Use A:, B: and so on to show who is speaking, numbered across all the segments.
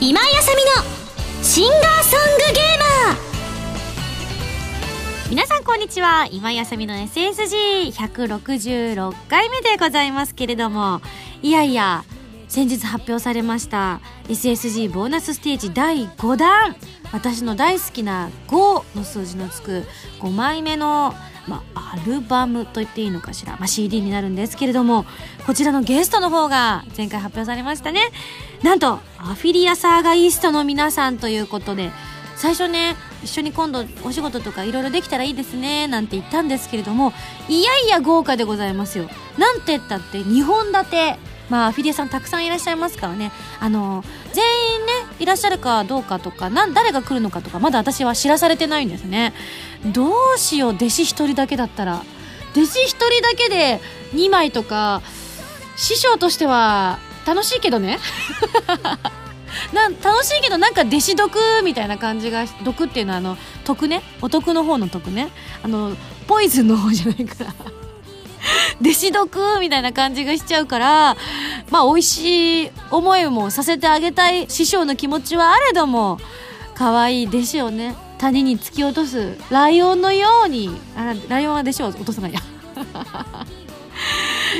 A: 今井あさみのシンガーソングゲーマー。
B: 皆さんこんにちは。今井あさみの SSG166 回目でございますけれども。いやいや先日発表されました SSG ボーナスステージ第5弾。私の大好きな5の数字のつく5枚目の、まあ、アルバムと言っていいのかしら、まあ、CD になるんですけれどもこちらのゲストの方が前回発表されましたね。なんとアフィリアサーガイストの皆さんということで最初ね一緒に今度お仕事とかいろいろできたらいいですねなんて言ったんですけれどもいやいや豪華でございますよ。なんて言ったって2本立てまあアフィリエさんたくさんいらっしゃいますからね。あの全員ねいらっしゃるかどうかとかなん誰が来るのかとかまだ私は知らされてないんですね。どうしよう弟子1人だけだったら。弟子1人だけで2枚とか師匠としては楽しいけどね。な楽しいけどなんか弟子得みたいな感じが毒っていうのはあの得ね。お得の方の得ね。あのポイズンの方じゃないから。弟子毒みたいな感じがしちゃうからまあ美味しい思いもさせてあげたい師匠の気持ちはあれども可愛い弟子をね谷に突き落とすライオンのようにあライオンは弟子を落とさないや。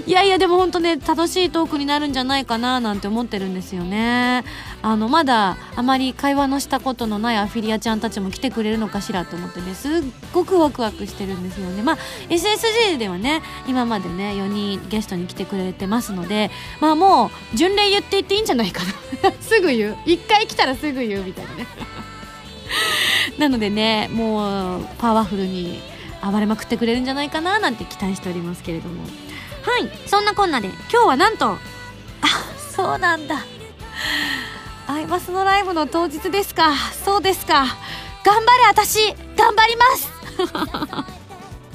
B: いやいや でも本当ね楽しいトークになるんじゃないかななんて思ってるんですよね。あのまだあまり会話のしたことのないアフィリアちゃんたちも来てくれるのかしらと思ってねすっごくワクワクしてるんですよね。まあ SSG ではね今までね4人ゲストに来てくれてますのでまあもう巡礼言っていっていいんじゃないかな。すぐ言う。1回来たらすぐ言うみたいなね。なのでねもうパワフルに暴れまくってくれるんじゃないかななんて期待しておりますけれども。はいそんなこんなで今日はなんとあそうなんだ。アイマスのライブの当日ですか。そうですか。頑張れ私。頑張ります。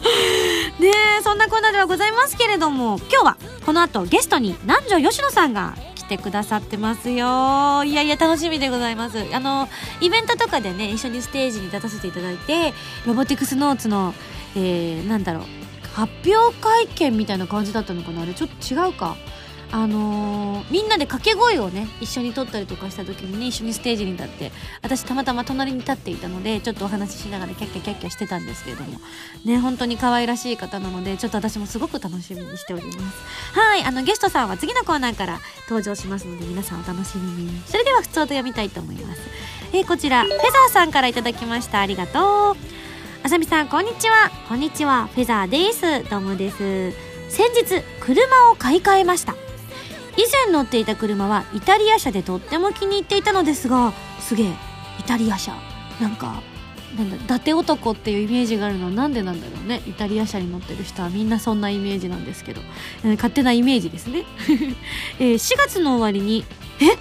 B: ねえそんなこんなではございますけれども今日はこの後ゲストに南條吉野さんが来てくださってますよ。いやいや楽しみでございます。あのイベントとかでね一緒にステージに立たせていただいてロボティクスノーツの、えー、なんだろう発表会見みたいな感じだったのかな？あれちょっと違うか。あのー、みんなで掛け声をね一緒に撮ったりとかした時にね一緒にステージに立って私たまたま隣に立っていたのでちょっとお話ししながらキャッキャキャッキャしてたんですけれども。ね本当に可愛らしい方なのでちょっと私もすごく楽しみにしております。はいあのゲストさんは次のコーナーから登場しますので皆さんお楽しみに。それでは普通と読みたいと思います。えー、こちらフェザーさんから頂きました。ありがとう。あさみさんこんにちは。こんにちはフェザーです。どうもです。先日車を買い替えました。以前乗っていた車はイタリア車でとっても気に入っていたのですがすげえイタリア車。なんかなんだ伊達男っていうイメージがあるのはなんでなんだろうね。イタリア車に乗ってる人はみんなそんなイメージなんですけど、勝手なイメージですね、えー、4月の終わりにえ？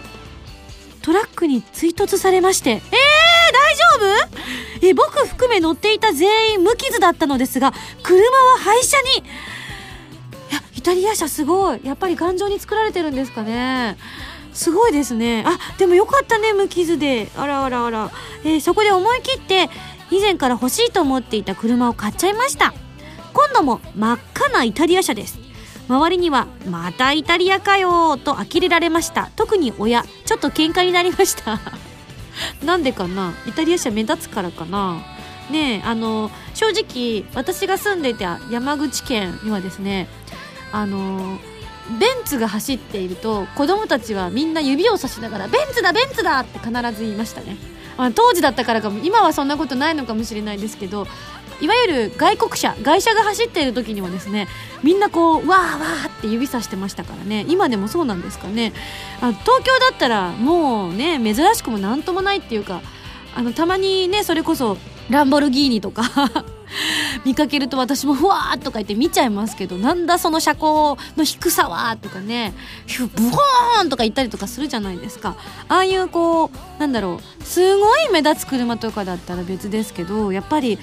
B: トラックに追突されまして。えー、大丈夫？え僕含め乗っていた全員無傷だったのですが車は廃車に。いやイタリア車すごい。やっぱり頑丈に作られてるんですかね。すごいですね。あでもよかったね無傷で。あらあらあら、えー、そこで思い切って以前から欲しいと思っていた車を買っちゃいました。今度も真っ赤なイタリア車です。周りには「またイタリアかよ」と呆れられました。特に親ちょっと喧嘩になりました。なんでかな？イタリア車目立つからかな？ねあの正直私が住んでいた山口県にはですねあのベンツが走っていると子供たちはみんな指をさしながら「ベンツだベンツだ!」って必ず言いましたね、まあ、当時だったからかも。今はそんなことないのかもしれないですけどいわゆる外国車外車が走っている時にはですねみんなこうわーわーって指さしてましたからね。今でもそうなんですかね。あ東京だったらもうね珍しくも何ともないっていうかあのたまにねそれこそランボルギーニとか 見かけると私もふわーとか言って見ちゃいますけどなんだその車高の低さはとかねブホーンとか言ったりとかするじゃないですか。ああいうこうなんだろうすごい目立つ車とかだったら別ですけどやっぱり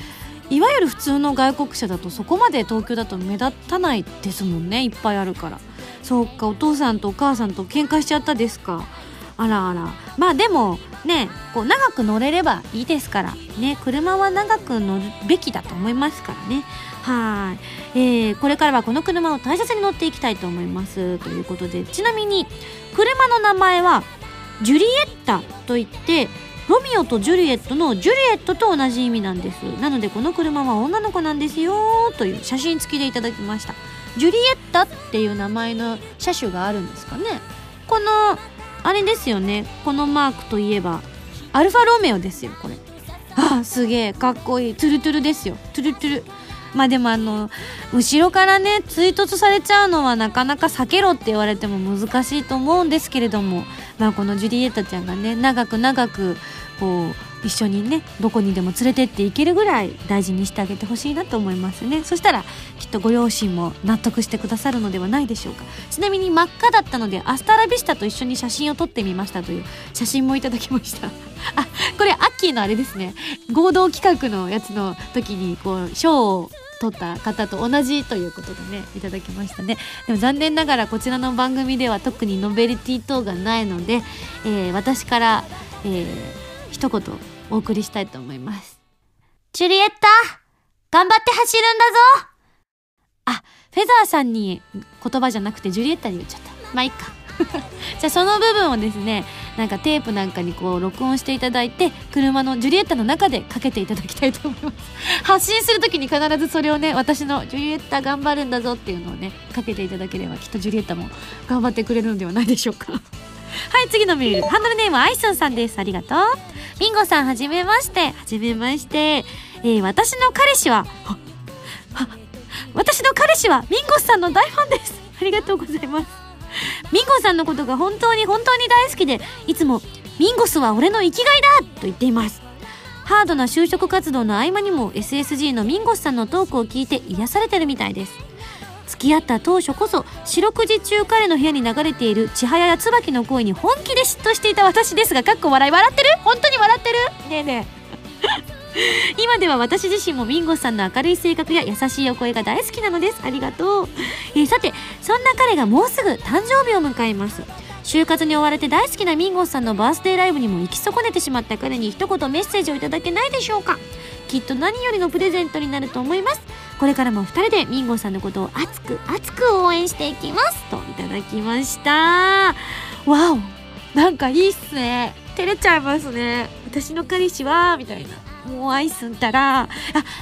B: いわゆる普通の外国車だとそこまで東京だと目立たないですもんね。いっぱいあるから。そうかお父さんとお母さんと喧嘩しちゃったですか。あらあら。まあでもねこう長く乗れればいいですから。ね車は長く乗るべきだと思いますからね。はい、えーこれからはこの車を大切に乗っていきたいと思います。ということで。ちなみに車の名前はジュリエッタといってロミオとジュリエットのジュリエットと同じ意味なんです。なのでこの車は女の子なんですよという写真付きでいただきました。ジュリエッタっていう名前の車種があるんですかね。このあれですよね。このマークといえばアルファロメオですよこれ。あすげえかっこいい。トゥルトゥルですよ。トゥルトゥル。まあでもあの後ろからね追突されちゃうのはなかなか避けろって言われても難しいと思うんですけれどもまあこのジュリエッタちゃんがね長く長くこう一緒にねどこにでも連れてっていけるぐらい大事にしてあげてほしいなと思いますね。そしたらきっとご両親も納得してくださるのではないでしょうか。ちなみに真っ赤だったのでアスタラビスタと一緒に写真を撮ってみましたという写真もいただきました。あこれアッキーのあれですね。合同企画のやつの時にこう賞を取った方と同じということでねいただきましたね。でも残念ながらこちらの番組では特にノベルティ等がないので、えー私から、えー一言お送りしたいと思います。ジュリエッタ頑張って走るんだぞ。あフェザーさんに言葉じゃなくてジュリエッタに言っちゃった。まあいいか じゃあその部分をですねなんかテープなんかにこう録音していただいて車のジュリエッタの中でかけていただきたいと思います。発信する時に必ずそれをね私のジュリエッタ頑張るんだぞっていうのをねかけていただければきっとジュリエッタも頑張ってくれるのではないでしょうか。はい次のメール。ハンドルネームアイスンさんです。ありがとう。ミンゴさんはじめまして。はじめまして、えー私の彼氏ははは私の彼氏はミンゴスさんの大ファンです。ありがとうございます。ミンゴさんのことが本当に本当に大好きでいつもミンゴスは俺の生きがいだと言っています。ハードな就職活動の合間にも SSG のミンゴスさんのトークを聞いて癒されてるみたいです。付き合った当初こそ四六時中彼の部屋に流れている千早や椿の声に本気で嫉妬していた私ですがかっこ笑い笑ってる？本当に笑ってる？ねえねえ。今では私自身もミンゴスさんの明るい性格や優しいお声が大好きなのです。ありがとう、えーさてそんな彼がもうすぐ誕生日を迎えます。就活に追われて大好きなミンゴスさんのバースデーライブにも行き損ねてしまった彼に一言メッセージをいただけないでしょうか。きっと何よりのプレゼントになると思います。これからも2人でミンゴさんのことを熱く熱く応援していきます。といただきました。わお。なんかいいっすね。照れちゃいますね。私の彼氏はみたいな。もうアイスんたらあ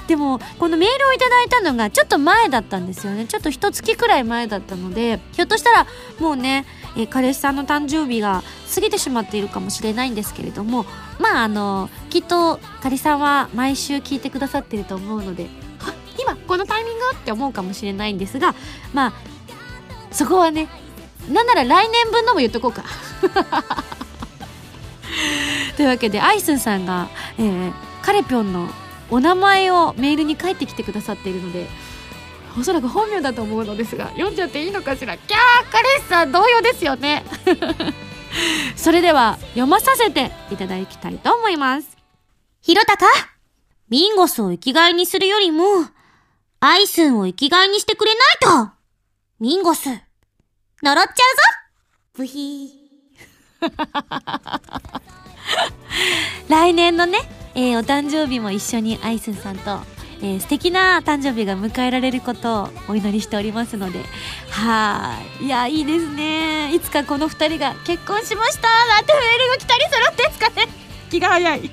B: でもこのメールをいただいたのがちょっと前だったんですよね。ちょっと一月くらい前だったのでひょっとしたらもうね、え彼氏さんの誕生日が過ぎてしまっているかもしれないんですけれどもまああのきっと彼氏さんは毎週聞いてくださってると思うので今このタイミングって思うかもしれないんですがまあそこはねなんなら来年分のも言っとこうか。というわけでアイスンさんが、えーカレピョンのお名前をメールに書いてきてくださっているのでおそらく本名だと思うのですが読んじゃっていいのかしらキャー彼氏さん同様ですよねそれでは読まさせていただきたいと思います
A: ひろたかミンゴスを生きがいにするよりも、アイスンを生きがいにしてくれないとミンゴス、呪っちゃうぞブヒー
B: 来年のね、えーお誕生日も一緒にアイスンさんと、えー素敵な誕生日が迎えられることをお祈りしておりますので。はーい。いやいいですね。いつかこの2人が結婚しました。なんてメールが来たりするんですかね気が早い。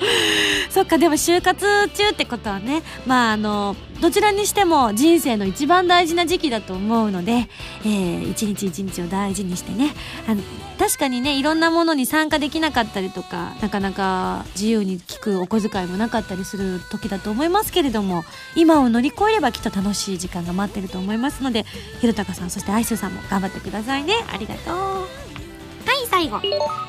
B: そっかでも就活中ってことはねまああのどちらにしても人生の一番大事な時期だと思うので、えー一日一日を大事にしてねあの確かにねいろんなものに参加できなかったりとかなかなか自由に聞くお小遣いもなかったりする時だと思いますけれども今を乗り越えればきっと楽しい時間が待ってると思いますのでひろたかさんそしてアイスさんも頑張ってくださいね。ありがとう。はい最後。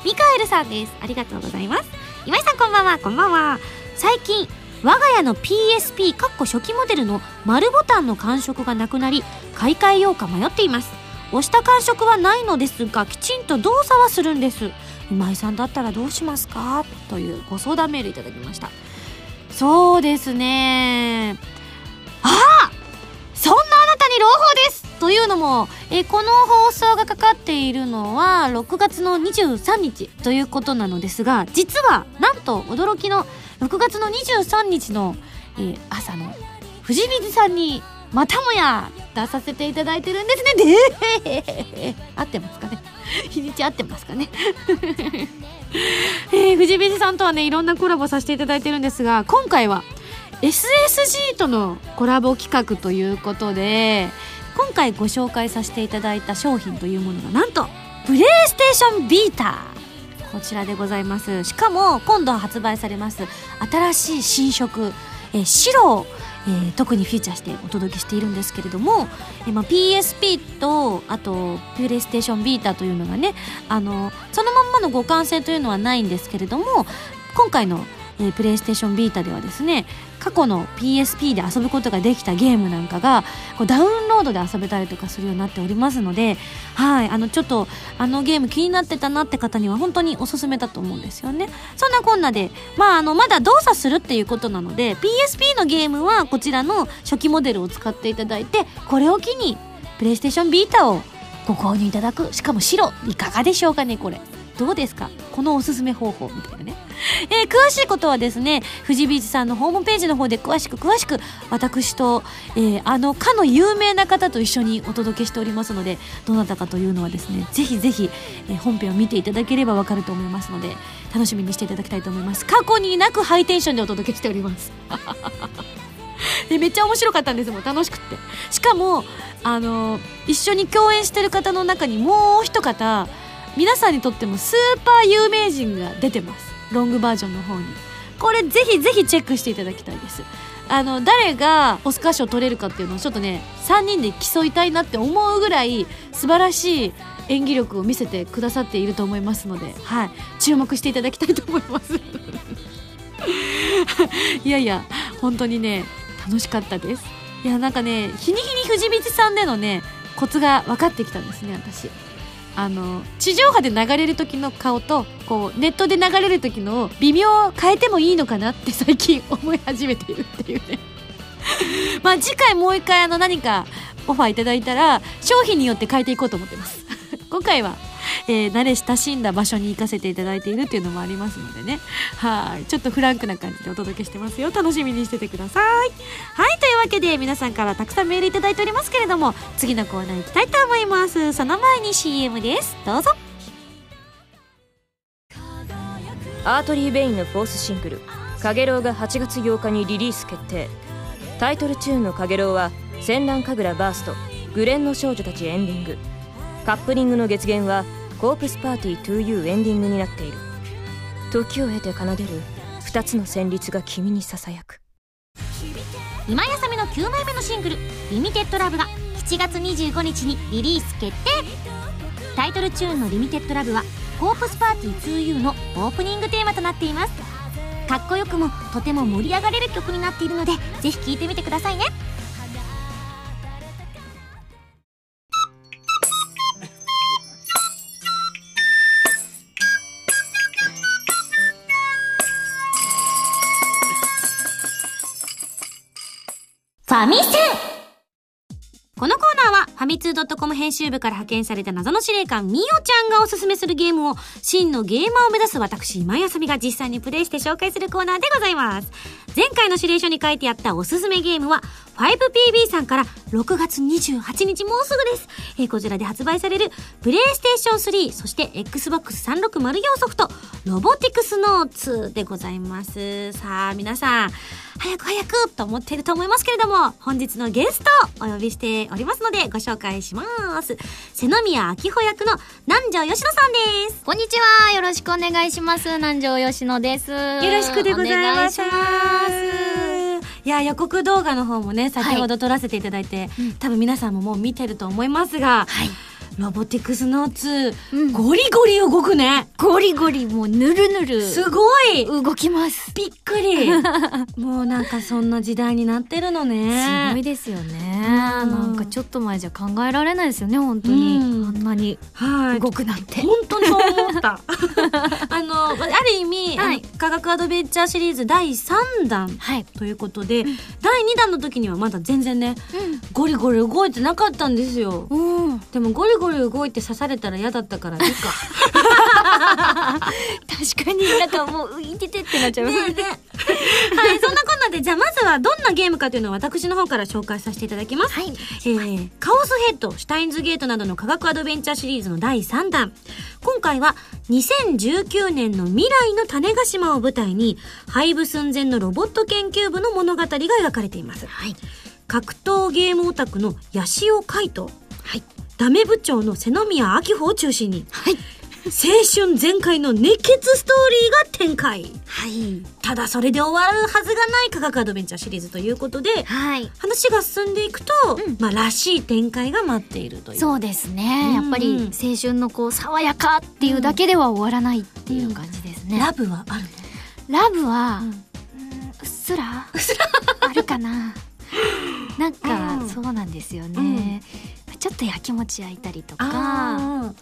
B: ミカエルさんです。ありがとうございます。今井さんこんばんは。こんばんは。最近我が家の PSP かっこ初期モデルの丸ボタンの感触がなくなり買い替えようか迷っています。押した感触はないのですがきちんと動作はするんです。今井さんだったらどうしますか？というご相談メールいただきました。そうですね。ああそんなあなたに朗報です。というのも、えーこの放送がかかっているのは6月の23日ということなのですが実はなんと驚きの6月の23日の、えー朝の藤水さんにまたもや出させていただいてるんですね。で 合ってますかね？日にち合ってますかね？えー、藤水さんとはねいろんなコラボさせていただいてるんですが今回は SSG とのコラボ企画ということで今回ご紹介させていただいた商品というものがなんとプレイステーションビーター。こちらでございます。しかも今度発売されます新しい新色、えー、白を、えー、特にフィーチャーしてお届けしているんですけれども、えーまあ、PSP とあとプレイステーションビーターというのがねあのそのまんまの互換性というのはないんですけれども今回のえー、プレイステーションビーターではですね過去の PSP で遊ぶことができたゲームなんかがこうダウンロードで遊べたりとかするようになっておりますのではいあのちょっとあのゲーム気になってたなって方には本当におすすめだと思うんですよね。そんなこんなでまああのまだ動作するっていうことなので PSP のゲームはこちらの初期モデルを使っていただいてこれを機にプレイステーションビータをご購入いただく。しかも白いかがでしょうかねこれ。どうですか？このおすすめ方法みたいなね。えー、詳しいことはですね、藤ビーチさんのホームページの方で詳しく詳しく、私と、えー、あの、かの有名な方と一緒にお届けしておりますので、どなたかというのはですね、ぜひぜひ、えー、本編を見ていただければわかると思いますので、楽しみにしていただきたいと思います。過去になくハイテンションでお届けしております。で めっちゃ面白かったんですもん楽しくってしかもあの一緒に共演してる方の中にもう一方皆さんにとってもスーパー有名人が出てます。ロングバージョンの方に。これぜひぜひチェックしていただきたいです。あの誰がオスカー賞取れるかっていうのをちょっとね3人で競いたいなって思うぐらい素晴らしい演技力を見せてくださっていると思いますので、はい、注目していただきたいと思います。いやいや本当にね楽しかったです。いやなんかね日に日に藤光さんでのねコツが分かってきたんですね私。あの地上波で流れる時の顔とこうネットで流れる時の微妙を変えてもいいのかなって最近思い始めているっていうね。まあ次回もう一回あの何かオファーいただいたら商品によって変えていこうと思ってます。今回はえー、慣れ親しんだ場所に行かせていただいているっていうのもありますのでね。はい。ちょっとフランクな感じでお届けしてますよ。楽しみにしててください。はいとわけで皆さんからたくさんメールいただいておりますけれども次のコーナー行きたいと思います。その前に CM です。どうぞ。
C: アートリー・ベインのフォースシングル「かげろう」が8月8日にリリース決定。タイトルチューンの「かげろう」は「戦乱神楽バースト」「グレンの少女たちエンディング」カップリングの月限はコープスパーティー 2U エンディングになっている。時を経て奏でる2つの旋律が君にささやく。
A: 今やさみの9枚目のシングル「リミテッドラブが7月25日にリリース決定。タイトルチューンの「リミテッドラブはコープスパーティー 2U のオープニングテーマとなっています。かっこよくもとても盛り上がれる曲になっているのでぜひ聴いてみてくださいね。ァミセンこのコーナーはファミツー .com 編集部から派遣された謎の司令官みおちゃんがおすすめするゲームを真のゲーマーを目指す私今井あさみが実際にプレイして紹介するコーナーでございます前回の指令書に書いてあったおすすめゲームは 5PB さんから6月28日もうすぐです。えー、こちらで発売されるプレイステーション3、そして Xbox 360用ソフト、ロボティクスノーツでございます。さあ、皆さん、早く早くと思っていると思いますけれども、本日のゲストお呼びしておりますのでご紹介します。瀬宮明穂役の南條吉野さんです。
D: こんにちは。よろしくお願いします。南條吉野です。よ
A: ろしくでございます。いや予告動画の方もね先ほど撮らせていただいて、はい、多分皆さんももう見てると思いますが、はい、ロボティクスノーツ、うん、ゴリゴリ動くね。
D: ゴリゴリ、もうぬるぬる。
A: すごい
D: 動きます。
A: びっくり。もうなんかそんな時代になってるのね。
D: すごいですよね。なんかちょっと前じゃ考えられないですよね、本当に。うん、あんなに動くなんて。
A: 本当にそう思った。あの、ある意味、はい、科学アドベンチャーシリーズ第3弾ということで、はい、第2弾の時にはまだ全然ね、うん、ゴリゴリ動いてなかったんですよ。でもゴリゴリ
B: 動いて刺されたら嫌だったからいいか
D: 確かになんかもう浮いててってなっちゃう、
B: ねえねえ。はいそんなこんなでじゃあまずはどんなゲームかというのを私の方から紹介させていただきます、
D: はい。
B: えーカオスヘッドシュタインズゲートなどの科学アドベンチャーシリーズの第3弾。今回は2019年の未来の種子島を舞台に廃部寸前のロボット研究部の物語が描かれています、格闘ゲームオタクの八潮海斗、ダメ部長の瀬宮明穂を中心に、青春全開の熱血ストーリーが展開。
D: はい。
B: ただそれで終わるはずがない科学アドベンチャーシリーズということで
D: はい。
B: 話が進んでいくと、
D: うん。
B: まあらしい展開が待っているという。
D: そうですね、
B: うん。
D: やっぱり青春のこう爽やかっていうだけでは終わらないっていう感じですね、
B: ラブはある
D: ラブは、
B: の、
D: うんうっすらあるかな。なんか、
B: うん。
D: そうなんですよね、ちょっとやきもち焼いたりとか
B: 青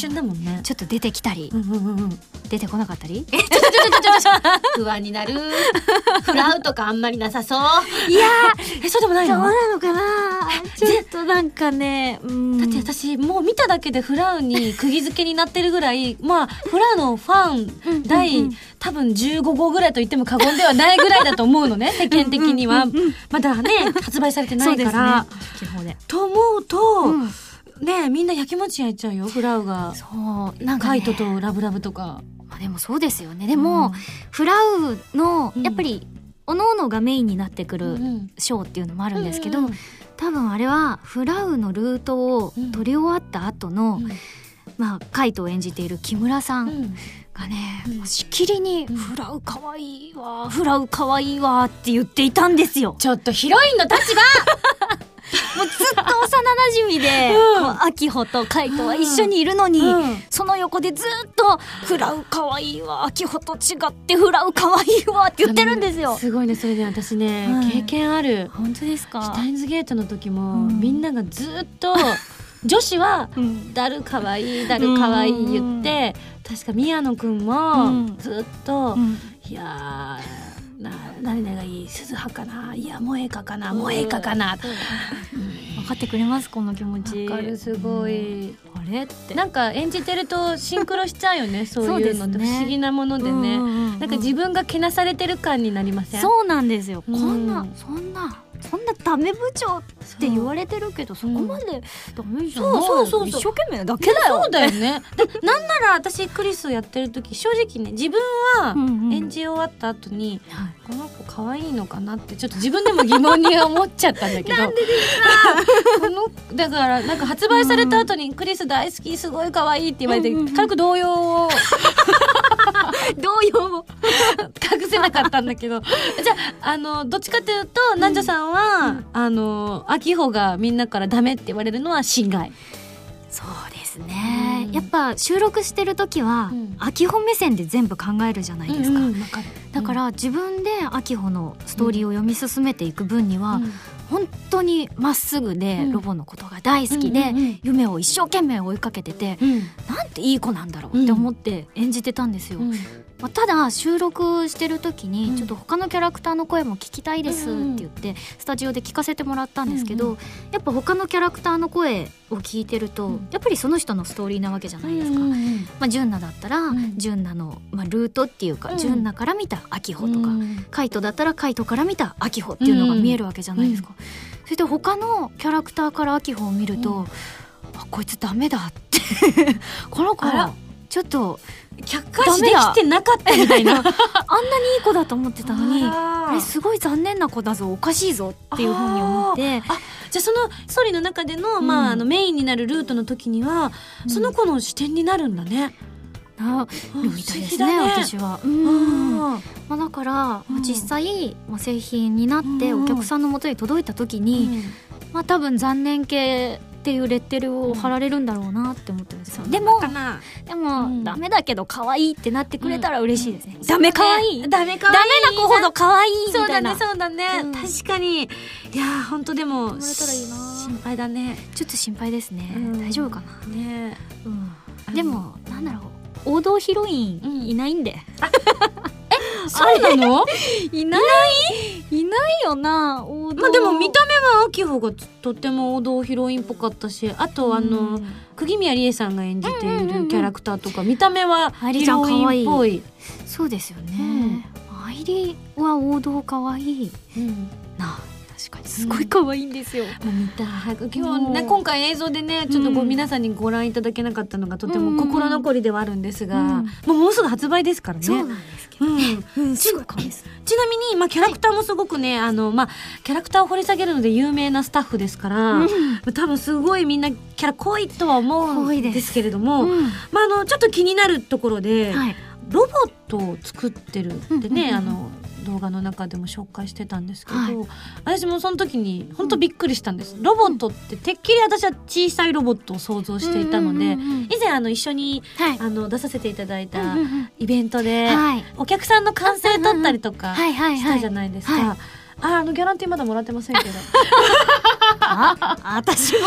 B: 春だもんね。
D: ちょっと出てきたり、
B: うんうんうんうん。
D: 出てこなかったり？
B: 不安になる。フラウとかあんまりなさそう。
D: いや
B: えそうでもないの？
D: どうなのかなちょっとなんかねうん。
B: だって私もう見ただけでフラウに釘付けになってるぐらいまあフラウのファン第、
D: うんうん。
B: 多分15号ぐらいと言っても過言ではないぐらいだと思うのね世間的には。まだね発売されてないから、と思うと、
D: うん、
B: ねえみんなやきもち焼いちゃうよフラウが。
D: そうなんか、ね、
B: カイトとラブラブとか。
D: まあでもそうですよね。でも、フラウの
B: うん。
D: やっぱり各々がメインになってく
B: うん
D: るショーっていうのもあ
B: あ
D: るんですけど、
B: うんうん
D: 多分あれはフラウのルートを取り終わった後の、
B: うん。
D: まあカイトを演じている木村さ
B: うん。ん
D: がね、
B: うん。
D: しきりに「
B: うん。
D: フラウかわいいわフラウかわいいわ」って言っていたんですよ。
B: ちょっとヒロインの立場
D: もうずっと幼馴染みで、
B: うん。
D: 秋穂とカイトは一緒にいるのに、
B: うん。
D: その横でずっと「フラウかわいいわ秋穂と違ってフラウかわいいわ」って言ってるんですよ。
B: すごいねそれで私ね、
D: はい
B: 経験ある。
D: 本当です
B: シュ
D: か
B: タインズゲートの時も、
D: うん。
B: みんながずっと 女子は
D: うん「
B: ダルかわいいダルかわいい」言って、確か宮野くんも
D: うん。
B: ずっと「
D: うん。
B: いやーな何々がいい鈴葉かないや萌えかかな萌えかかな」
D: 分かってくれますこの気持ち。
B: わかるすごい。
D: あれって。
B: なんか演じてるとシンクロしちゃうよね そういうのって。
D: そうですね。
B: 不思議なものでね、
D: うんうんうん
B: なんか自分がけなされてる感になりません？
D: そうなんですよ、
B: うん
D: こん。なそんなそんなダメ部長って言われてるけどそこまでダメじゃない、
B: そうそうそうそう。
D: 一生懸命だけだよ。
B: そうだよね。でなんなら私クリスをやってる時正直ね自分は
D: うんうん。
B: 演じ終わった後に、
D: はい。
B: この子可愛いのかなってちょっと自分でも疑問に思っちゃったんだけどなんでですか？このだからなんか発売された後に「クリス大好きすごい可愛いって言われて、
D: うんうんうん。
B: 軽く動揺を
D: どうよ
B: 隠せなかったんだけど。じゃああのどっちかというと南女さんは、あの秋穂がみんなからダメって言われるのは心外
D: そうですね、
B: うん。
D: やっぱ収録してる時は、
B: うん。
D: 秋穂目線で全部考えるじゃないですか、
B: うんうんわかる。
D: だから自分で秋穂のストーリーを読み進めていく分には、
B: うん
D: 本当にまっすぐで
B: うん。
D: ロボのことが大好きで、夢を一生懸命追いかけてて
B: うん。
D: なんていい子なんだろうって思って演じてたんですよ、
B: うん
D: まあ、ただ収録してる時
B: うん。
D: にちょっと他のキャラクターの声も聞きたいですって言ってスタジオで聞かせてもらったんですけど、
B: うん。
D: やっぱ他のキャラクターの声を聞いてると、
B: うん。
D: やっぱりその人のストーリーなわけじゃないですか。まあ、純奈だったら、
B: うん。
D: 純奈の、まあ、ルートっていうか、
B: うん。
D: 純奈から見た秋穂とか、
B: うん
D: カイトだったらカイトから見た秋穂っていうのが見えるわけじゃないですか。それで他のキャラクターから秋穂を見ると、
B: うん。
D: あこいつダメだって。この子ちょっと
B: 客観視できてなかったみたいな。
D: あんなにいい子だと思ってたのにあ
B: あ
D: れすごい残念な子だぞおかしいぞっていうふうに思って。
B: あじゃあそのストーリーの中での,、ま
D: うん。
B: あ、あのメインになるルートの時には、
D: うん。
B: その子の視点になるんだね。
D: な
B: あ
D: るみたいですね私は。まあ、だから、ま
B: うん。
D: あ、実際、まあ、製品になって
B: うん。
D: お客さんの元に届いた時
B: ー
D: に、まあ、多分残念系っていうレッテルを貼られるんだろうなって思ってるんですよ、
B: うん。
D: でもでも、
B: うん。
D: ダメだけど可愛いってなってくれたら嬉しいですね、ダメ可愛い、
B: ダメ可
D: ダ
B: 愛い。
D: メな子ほど可愛いみ
B: そうだ
D: たいな
B: ねそうだね、
D: うん。
B: 確かに。いやー本当でも心配だね。
D: ちょっと心配ですね、
B: うん。
D: 大丈夫かな、
B: ね。
D: うん、でもなんだろう。王道ヒロインいないんで、
B: そうなの？
D: いない？いないよな。王道。
B: まあでも見た目は秋穂がとっても王道ヒロインっぽかったしあとあの、
D: うん。
B: 釘宮理恵さんが演じてい
D: うんうんうんうん。
B: るキャラクターとか見た目はヒロインっぽい。
D: そうですよね、愛梨は王道可愛い。
B: うん。
D: な確かにすごい可愛いんですよ、
B: もう見た。い今日ね今回映像でねちょっとこう
D: うん
B: 皆さんにご覧いただけなかったのがとても
D: うん。
B: 心残りではあるんですが、
D: うん。
B: もうすぐ発売ですからね。
D: そうなんですけど、
B: うん。
D: うん、すごい可愛いです。
B: ちなみに、まあ、キャラクターもすごくね、あの、まあ、キャラクターを掘り下げるので有名なスタッフですから、多分すごいみんなキャラ濃いとは思うん
D: です
B: けれども、
D: うん。
B: まあ、あの、ちょっと気になるところで、
D: はい。
B: ロボットを作ってるってね、あの、動画の中でも紹介してたんですけど、
D: はい。
B: 私もその時に本当びっくりしたんです。ロボットっててっきり私は小さいロボットを想像していたので、
D: うんうんうんうん
B: 以前あの一緒に
D: はい。
B: あの出させていただいた
D: うんうんうん。
B: イベントで、
D: はい。
B: お客さんの歓声取ったりとか
D: はいはいはい
B: したじゃないですか。
D: は
B: ああのギャランティーまだもらってませんけど。
D: あ私も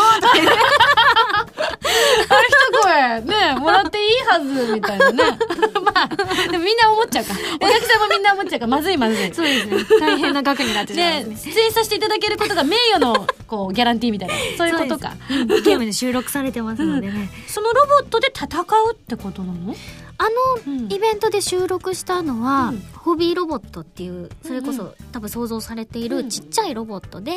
B: 声ねもらっていいはずみたいなね。まあでもみんな思っちゃうか。お客さんもみんな思っちゃうか。らまずい。まずい
D: そうですね大変な額になってしまい
B: で
D: ますね
B: 出演させていただけることが名誉のこうギャランティーみたいな。そういうことか。
D: うんゲームで収録されてますのでね、
B: そのロボットで戦うってことなの、
D: のイベントで収録したのは、
B: うん。
D: ホビーロボットっていうそれこそ、
B: うん
D: 多分想像されてい
B: うん。
D: るちっちゃいロボットで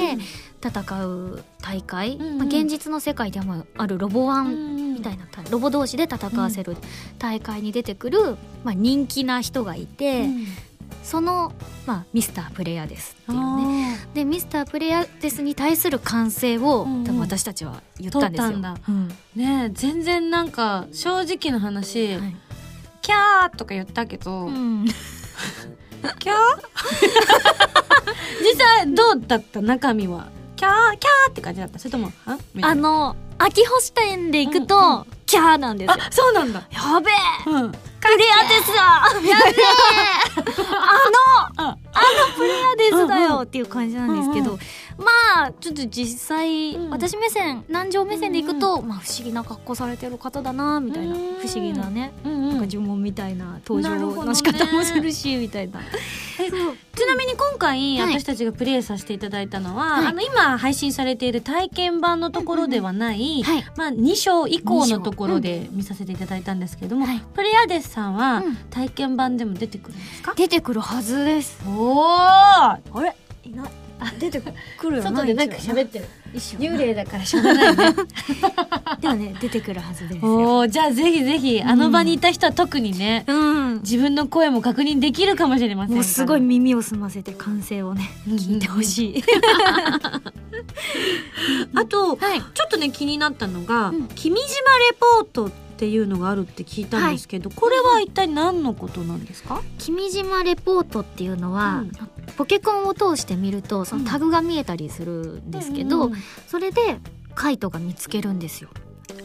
D: 戦う大会、
B: うんうん。
D: まあ、現実の世界でもあるロボワン
B: み
D: みたいな大ロボ同士で戦わせる大会に出てくる、まあ、人気な人がいて、その、まあ、ミスタープレイヤーですっていうね。でミスタープレイヤーですに対する歓声を、
B: うんうん。
D: 多分私たちは言ったんですよ。うん。
B: ねえ全然なんか正直な話、
D: はい
B: キャーとか言ったけど、
D: うん。
B: キャー？実際どうだった？中身は？キャー？キャーって感じだった？それとも
D: あの秋星店で行くと、
B: うん。
D: キャーなんですよ。
B: あそうなんだ。
D: やべえ。
B: うん。
D: プレアデスだやべえ。あの
B: あ
D: あのプレアデスだよっていう感じなんですけど、
B: うん
D: まあちょっと実際、
B: うん。
D: 私目線南條目線で行くと、まあ不思議な格好されてる方だなみたいな、
B: うん。
D: 不思議なね、
B: うん
D: なんか呪文みたいな登場の仕方もするしみたいな。
B: えちなみに今回
D: はい。
B: 私たちがプレイさせていただいたのは、
D: はい。
B: あの今配信されている体験版のところではない、
D: はい。
B: まあ、2章以降のところで見させていただいたんですけども、
D: はい。
B: プレイアデスさんは
D: うん。
B: 体験版でも出てくるんですか、
D: 出てくるはずです。
B: おおあれ？
D: いない。あ出てくる。
B: 外でなんか喋ってる幽霊だからしょうがないね
D: でもね出てくるはずですよ。
B: おおじゃあぜひぜひあの場にいた人は特にね、
D: うん。
B: 自分の声も確認できるかもしれません
D: もうすごい耳を澄ませて歓声をね聞いてほしい。
B: あと、
D: はい。
B: ちょっとね気になったのが、
D: うん
B: 君島レポートっていうのがあるって聞いたんですけど、これは一体何のことなんですか、
D: 君島レポートっていうのは、
B: うん。
D: ポケコンを通して見るとそのタグが見えたりするんですけど、
B: うん
D: それでカイトが見つけるんですよ。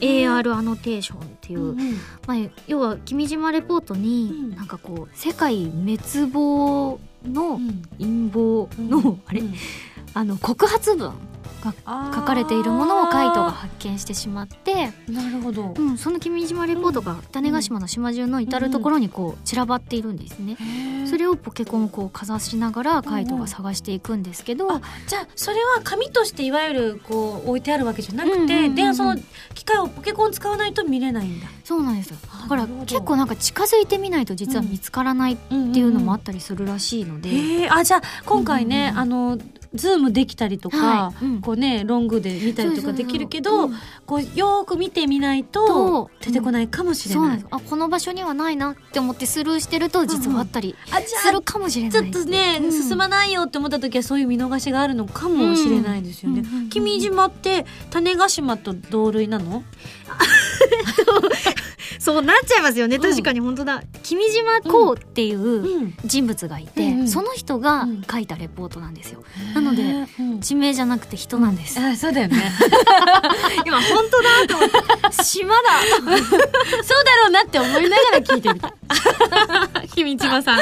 D: AR アノテーションっていう、
B: うん
D: まあ、要は君島レポートに、
B: うん。
D: なんかこう世界滅亡の
B: うん。
D: 陰謀の、あれ、
B: うん。
D: あの告発文が書かれているものをカイトが発見してしまって、
B: なるほど、
D: うん、その君島レポートが種子島の島中の至る所にこう散らばっているんですね。それをポケコンをこうかざしながらカイトが探していくんですけど、
B: あじゃあそれは紙としていわゆるこう置いてあるわけじゃなくて、
D: うんうんうんうん。
B: でその機械をポケコン使わないと見れないんだ。
D: そうなんですよ。
B: あ
D: だから結構なんか近づいてみないと実は見つからないっていうのもあったりするらしいので、
B: へえあじゃあ今回ね、
D: うんうん。
B: あのズームできたりとか、
D: はい。うん。
B: こうねロングで見たりとかできるけどこうよーく見てみないと
D: と
B: 出てこないかもしれな、
D: ないん。ですあこの場所にはないなって思ってスルーしてると実はあったりするかもしれない、
B: ちょっとね、
D: うん。
B: 進まないよって思った時はそういう見逃しがあるのかもしれないですよね。
D: うんうんうんうん。
B: 君島って種子島と同類なの？
D: そうなっちゃいますよね。確かに本当だ。君島こうっていう
B: うん。
D: 人物がいて、その人が
B: うん。
D: 書いたレポートなんですよ。なので地名じゃなくて人なんです、
B: あそうだよね。
D: 今本当だと思って島だ。
B: そうだろうなって思いながら聞いてみた。君島さん。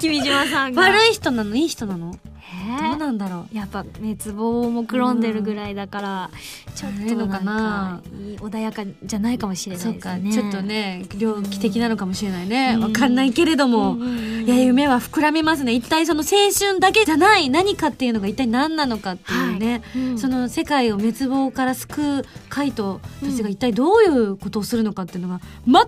D: 君島さんが。
B: 悪い人なの？いい人なの？
D: え
B: どうなんだろう。
D: やっぱ滅亡を目論んでるぐらいだから、ちょっと
B: のか
D: な穏やかじゃないかもしれな
B: そ
D: いうですね。
B: かちょっとね猟奇的なのかもしれないね。
D: うん。
B: わかんないけれども、
D: うんうんうん
B: いや夢は膨らみますね。一体その青春だけじゃない。何かっていうのが一体何なのかっていうね、
D: うん
B: その世界を滅亡から救うカイトたちが一体どうい。うことをするのかっていうのが全くわ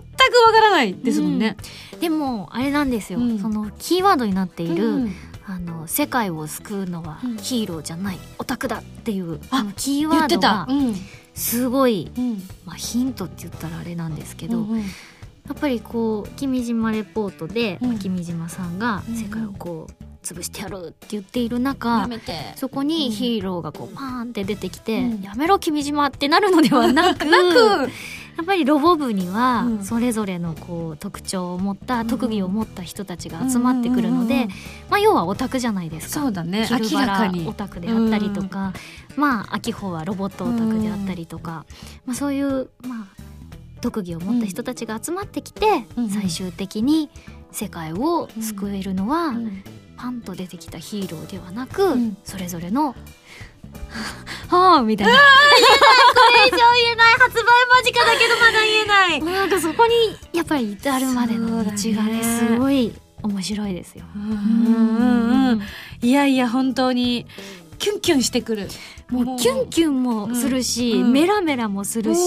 B: からないですもんね。
D: でもあれなんですよ、
B: うん
D: そのキーワードになっている、
B: うん
D: あの世界を救うのは
B: うん。
D: ヒーローじゃない、オタクだっていう
B: あ
D: あのキーワードが。
B: うん。
D: すごい、
B: うん。
D: まあ、ヒントって言ったらあれなんですけど、やっぱりこう君島レポートで、
B: うん。
D: 君島さんが世界をこう潰してやるって言っている中、そこにヒーローがこうパーンって出てきて「
B: うん。
D: やめろ君島」ってなるのではなく
B: なく
D: やっぱりロボ部には
B: うん。
D: それぞれのこう特徴を持った、特技を持った人たちが集まってくるので、
B: うん。うんうん
D: まあ、要はオタクじゃないですか。
B: そうだね。
D: 昼
B: 明らか
D: 原
B: に。
D: オタクであったりとか、まあ秋穂はロボットオタクであったりとか、まあ、そういう、まあ、特技を持った人たちが集まってきて、
B: うん。
D: 最終的に世界を救えるのは、
B: うん
D: パンと出てきたヒーローではなく、
B: うん。
D: それぞれの はあみたいな。
A: これ以上言えない。発売間近だけどまだ言えない。
D: なんかそこにやっぱり至るまでの道が
B: ね
D: すごい面白いですよ。
B: うんうんうん。いやいや本当にキュンキュンしてくる。
D: もうキュンキュンもするし、
B: うん。うん。
D: メラメラもするし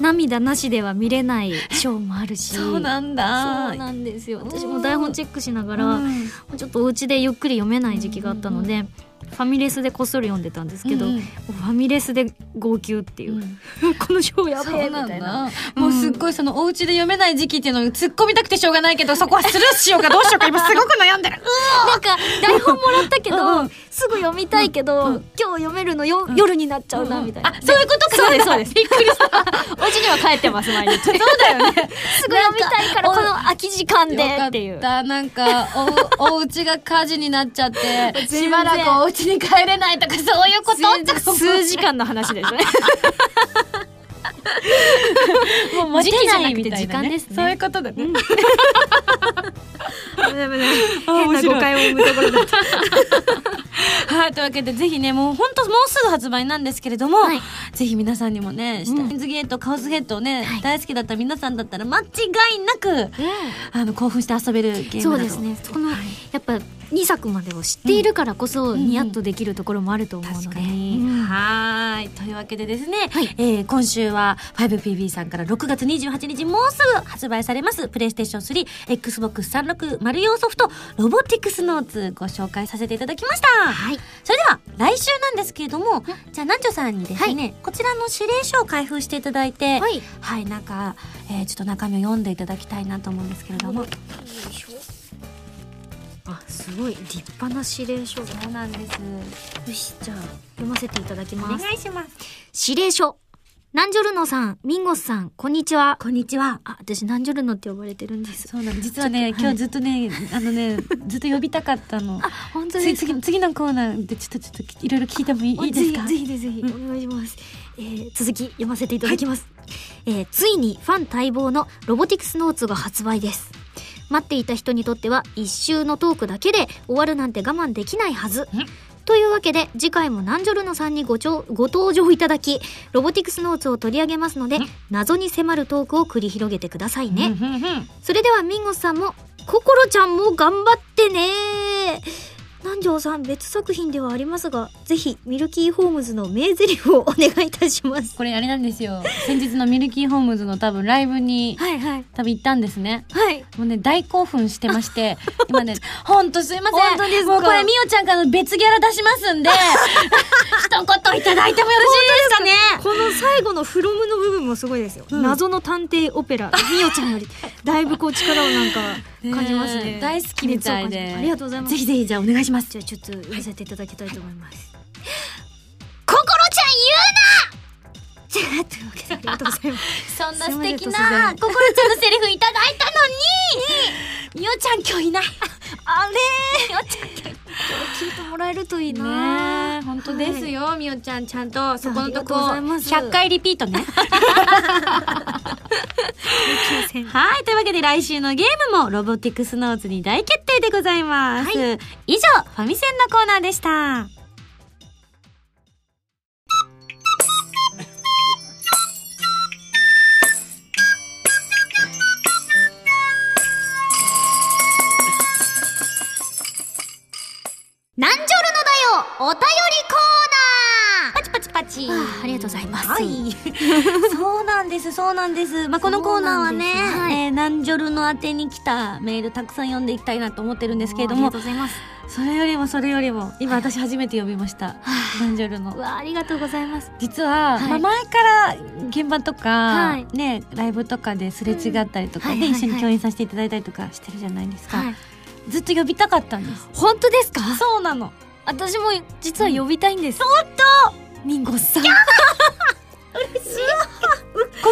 D: 涙なしでは見れないショーもあるし。
B: そうなんだ。
D: そうなんですよ。私も台本チェックしながら、
B: うん。
D: ちょっとお家でゆっくり読めない時期があったので、ファミレスでこっそり読んでたんですけど、
B: うん。
D: ファミレスで号泣っていう、このショーやべえみたいな。
B: もうすっごいそのお家で読めない時期っていうのを突っ込みたくてしょうがないけどそこはスルーしようかどうしようか今すごく悩んでる。
D: なんか台本もらったけど、
B: うん。うん。
D: すぐ読みたいけど、今日読めるのよ、夜になっちゃうなみたいな。
B: あそういうことか。
D: そうですそうです。
B: びっくりした。
D: お家には帰ってます毎日。そう
B: だよね。
D: すぐ読みたいからこの空き時間でっていう。
B: なんかおお家が火事になっちゃってしばらくお家に帰れないとかそういうこと？
D: 全然数時間の話ですね。
B: もう待てないみたいな、
D: 時間ですね。
B: そういうことだね、
D: 変な誤解を生むところだった。
B: はいというわけでぜひねもう本当もうすぐ発売なんですけれども、
D: はい。
B: ぜひ皆さんにもねシュタインズゲートカオスヘッドをね、
D: はい。
B: 大好きだった皆さんだったら間違いなくあの興奮して遊べるゲーム
D: そうですね。この、やっぱ2作までを知っているからこそ、ニヤッとできるところもあると思うので。
B: はーい。というわけでですね、
D: はい。
B: えー今週は 5PB さんから6月28日もうすぐ発売されますプレイステーション 3XBOX360 用ソフトロボティクスノーツご紹介させていただきました、
D: はい。
B: それでは来週なんですけれどもじゃあ南條さんにですね、こちらの指令書を開封していただいては
D: はい。
B: い、なんか、えーちょっと中身を読んでいただきたいなと思うんですけれども
D: あ、すごい立派な指令書。
B: そうなんです
D: よし、じゃあ読ませていただき
B: お
D: ます。
B: 願いします
D: 指令書。ナンジョルノさん、ミンゴスさん、こんにちは。
B: こんにちは。
D: あ、私ナンジョルノって呼ばれてるんです。
B: そうなんです。実はね、今日ずっとねあのね ずっと呼びたかったの。
D: 本当
B: 次
D: ですか？
B: 次次のコーナーでちょっとちょっといろいろ聞いてもいいいいですか？
D: ぜひぜひぜひお願いします、えー続き読ませていただきます、えーついにファン待望のロボティクスノーツが発売です。待っていた人にとっては一周のトークだけで終わるなんて我慢できないはずというわけで次回もナンジョルノさんにごご登場いただきロボティクスノーツを取り上げますので謎に迫るトークを繰り広げてくださいね、それではミンゴスさんもココロちゃんも頑張ってね南條さん別作品ではありますがぜひミルキーホームズの名台詞をお願いいたします。
B: これあれなんですよ。先日のミルキーホームズの多分ライブに
D: はいはい。
B: 多分行ったんですね。
D: はい。
B: もうね大興奮してまして 今ねほんとすいません。
D: 本当ですか？
B: もうこれみおちゃんからの別ギャラ出しますんで 一言いただいてもよろしいですかね？
D: この最後のフロムの部分もすごいですよ、
B: うん。
D: 謎の探偵オペラみおちゃんよりだいぶこう力をなんか感じますね。
B: 大好きみたいで。
D: ありがとうございます。
B: ぜひぜひじゃあお願いします。
D: じゃあちょっと言わせていただきたいと思います。
A: 心ち
D: じゃあというわけでありがとうございます。
A: そんな素敵な心ちゃんのセリフいただいたのに。みおちゃん今日いない。
D: あれ？
A: みおちゃん今日
D: 聞いてもらえるといいな
B: ねえ本当ですよ、みおちゃんちゃんとそこのとこ
D: ありがとうございます。
B: 100回リピートね。はいというわけで来週のゲームもロボティクスノーツに大決定でございます、以上ファミセンのコーナーでした
D: お便りコ
B: パチパチパチ。
D: ーナーあありがとうございます、
B: はい。そうなんです、そうなんです。まあ、このコーナーはね、
D: はい。
B: えー、南ジョルの宛てに来たメールたくさん読んでいきたいなと思ってるんですけれども。
D: ありがと、うございます。
B: それよりもそれよりも、今私初めて呼びました。南ジョルの。
D: う。わありがとうございます。
B: 実は、
D: はい。
B: まあ、前から現場とか、
D: はい。
B: ね、ライブとかですれ違ったりとかで、
D: うん。はいはいはい。
B: 一緒に共演させていただいたりとかしてるじゃないですか。
D: はい。
B: ずっと呼びたかったんです。
D: 本当ですか？
B: そうなの。
D: 私も実は呼びたいんです、
B: ちょっと！
D: ミンゴスさん。
B: こ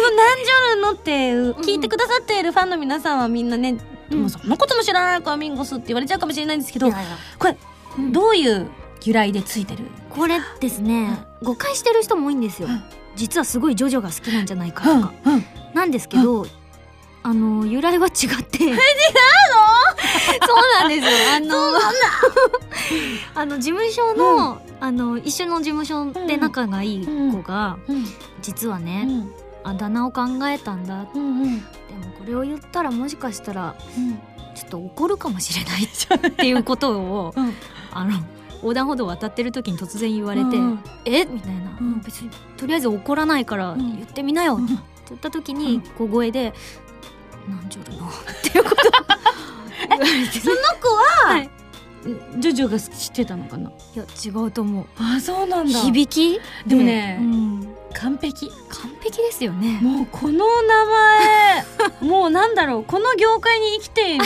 B: の南ジョルのっていう聞いてくださっているファンの皆さんはみんなね、
D: うん。
B: もうそんなことも知らないからミンゴスって言われちゃうかもしれないんですけど、これ、
D: うん。
B: どういう由来でついてる？
D: これですね、誤解してる人も多いんですよ、
B: うん。
D: 実はすごいジョジョが好きなんじゃないか
B: うん。
D: とか、
B: うん。
D: なんですけど、あの由来は違って。違うの？そうなんですよ。あの あの事務所の,、あの一緒の事務所で仲がいい子が、
B: うん。
D: 実はね、
B: うん。
D: あだ名を考えたんだで
B: うんうん。
D: もこれを言ったらもしかしたらちょっと怒るかもしれないっていうことを
B: うん。
D: あの横断歩道を渡ってる時に突然言われて「
B: うん
D: え？みたいな、
B: うん。
D: 別にとりあえず怒らないから
B: ん。
D: 言ってみなよ」
B: うん
D: って言った時に小声で「なんじょるの」っていうこと。を言われて
B: その子は、
D: はい。
B: ジョジョが知ってたのかな？い
D: や違うと思う。
B: あそうなん
D: 響き？
B: でもね
D: うん。
B: 完璧。
D: 完璧ですよね。
B: もうこの名前 もうなんだろうこの業界に生きている。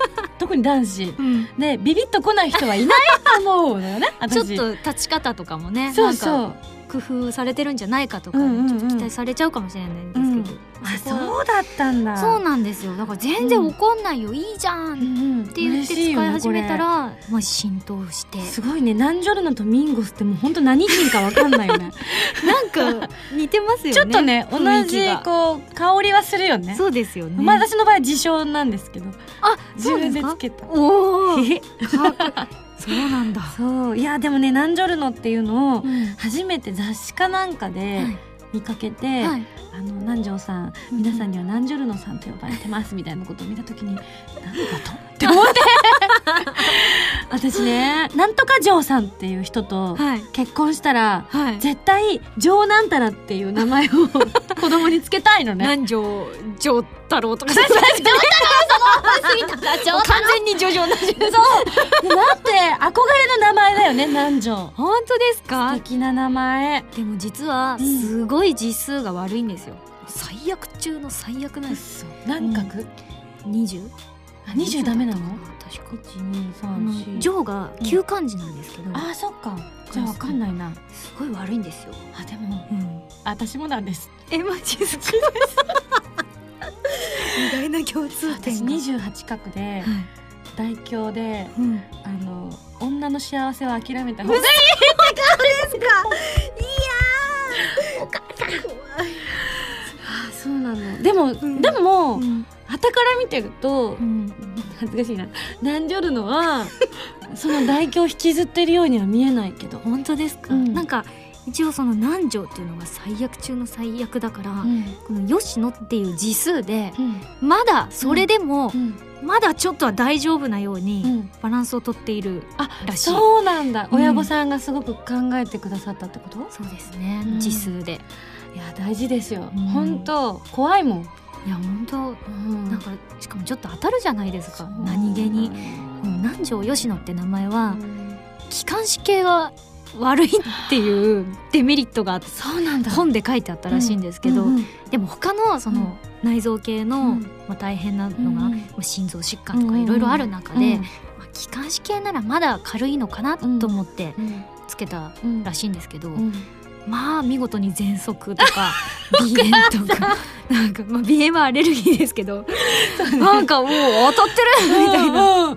B: 特に男子。
D: うん。
B: でビビッと来ない人はいないと思うのよね 私。
D: ちょっと立ち方とかもね
B: そうそう
D: 工夫されてるんじゃないかとか、
B: うんうんうん
D: ちょっと期待されちゃうかもしれないんですけど、
B: あ
D: そこは
B: そうだったんだ
D: そうなんですよだから全然怒んないよ、いいじゃんって言って使い始めたら、まあ、浸透して
B: すごいねナンジョルノとミンゴスってもう本当何人かわかんないよね
D: なんか似てますよね
B: ちょっとね同じこう香りはするよね
D: そうですよね、
B: まあ私の場合自称なんですけど
D: あ
B: 自分
D: そうですか
B: でつけた
D: おおそうなんだ、
B: そう。いやでもねナンジョルノっていうのを
D: うん。
B: 初めて雑誌かなんかで見かけて、
D: はい。
B: あの南條さん
D: うん。
B: 皆さんにはナンジョルノさんと呼ばれてますみたいなことを見た時に何だとって思って 私ねなんとか城さんっていう人と
D: はい。
B: 結婚したら
D: はい。
B: 絶対城なんたらっていう名前を 子供につけたいのね。
D: 南條城太郎とか。
B: そうそうそう。
D: 完全にジョジョな
B: そう。だって憧れの名前だよね南條
D: 本当です
B: 素
D: か
B: 敵な名前。
D: でも実は
B: うん。
D: すごい字数が悪いんですよ、最悪中の最悪なんです
B: 何画、
D: 20?
B: あ20ダメなの？
D: 確か
B: 一二
D: あの
B: 三四。
D: ジョーが旧漢字なんですけど、
B: あーそっか。じゃあわかんないな。
D: すごい悪いんですよ、
B: あでも
D: うん、
B: 私もなんです。
D: えマジですか？意外な共通
B: 私
D: 点が、
B: 28画で
D: はい。
B: 大凶で
D: うん、
B: あの女の幸せは諦めた方。がいい。あそうなの。でも、
D: ん。
B: でも
D: うん。
B: 旗から見てると
D: うん
B: 恥ずかしいな。ナンジョルノはその大凶を引きずってるようには見えないけど、
D: 本当ですか、
B: うん。
D: なんか一応その南條っていうのが最悪中の最悪だから、
B: うん。
D: この吉野っていう字数で
B: うん。
D: まだそれでも、
B: うん。
D: まだちょっとは大丈夫なように
B: うん。
D: バランスをとっている
B: あ
D: らしい、
B: そうなんだ、
D: うん。
B: 親御さんがすごく考えてくださったってこと？
D: そうですね、
B: うん
D: 字数で。
B: いや大事ですよ、
D: うん。
B: 本当怖いもん、
D: いや本当
B: うん。
D: なんかしかもちょっと当たるじゃないですか。何気に、この南條吉野って名前は気管支系が悪いっていう デメリットがあって
B: そうなんだ。
D: 本で書いてあったらしいんですけど、
B: うんうん。
D: でも他のその内臓系の、
B: うん。
D: まあ、大変なのが、
B: うん
D: まあ、心臓疾患とかいろいろある中で、
B: うん。
D: まあ、気管支系ならまだ軽いのかなと思って
B: うん。
D: つけた
B: うん。
D: らしいんですけど、
B: うん
D: まあ見事に喘息とか 鼻炎とかなんか、まあ、鼻炎はアレルギーですけどなんかもう当たってるみたいな。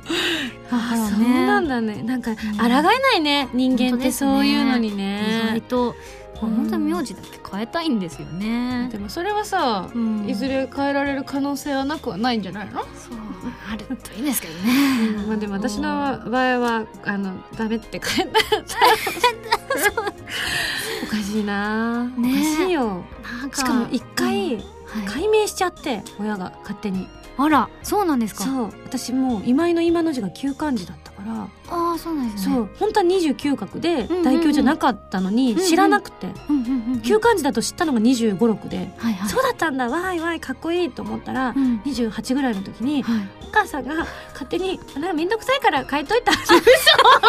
B: あ
D: ね。
B: そうなんだね。なんか
D: ん。
B: 抗えないね人間ってそういうのに
D: 意外
B: ね
D: と、まあ
B: うん。
D: 本当に名字だけ変えたいんですよね。
B: でもそれはさ、
D: うん。
B: いずれ変えられる可能性はなくはないんじゃないの、
D: そう。あるといいんですけどね、
B: まあでも私の場合はあのダメって変えた おかしいな、
D: ね
B: おかしいよ。
D: なんか。
B: しかも一回
D: はい、
B: 解明しちゃって親が勝手に。
D: あらそうなんですか。
B: そう。私もう今井の今の字が旧漢字だったから、
D: ああそうなんですね。
B: そう。本当は29画で大凶じゃなかったのに知らなくて、旧漢字だと知ったのが2 5 6で、
D: はいはい。
B: そうだったんだ。わーいわーいかっこいいと思ったら、
D: うん。
B: 28ぐらいの時に
D: はい。
B: お母さんが勝手に「なんかめんどくさいから変えといたら嘘!」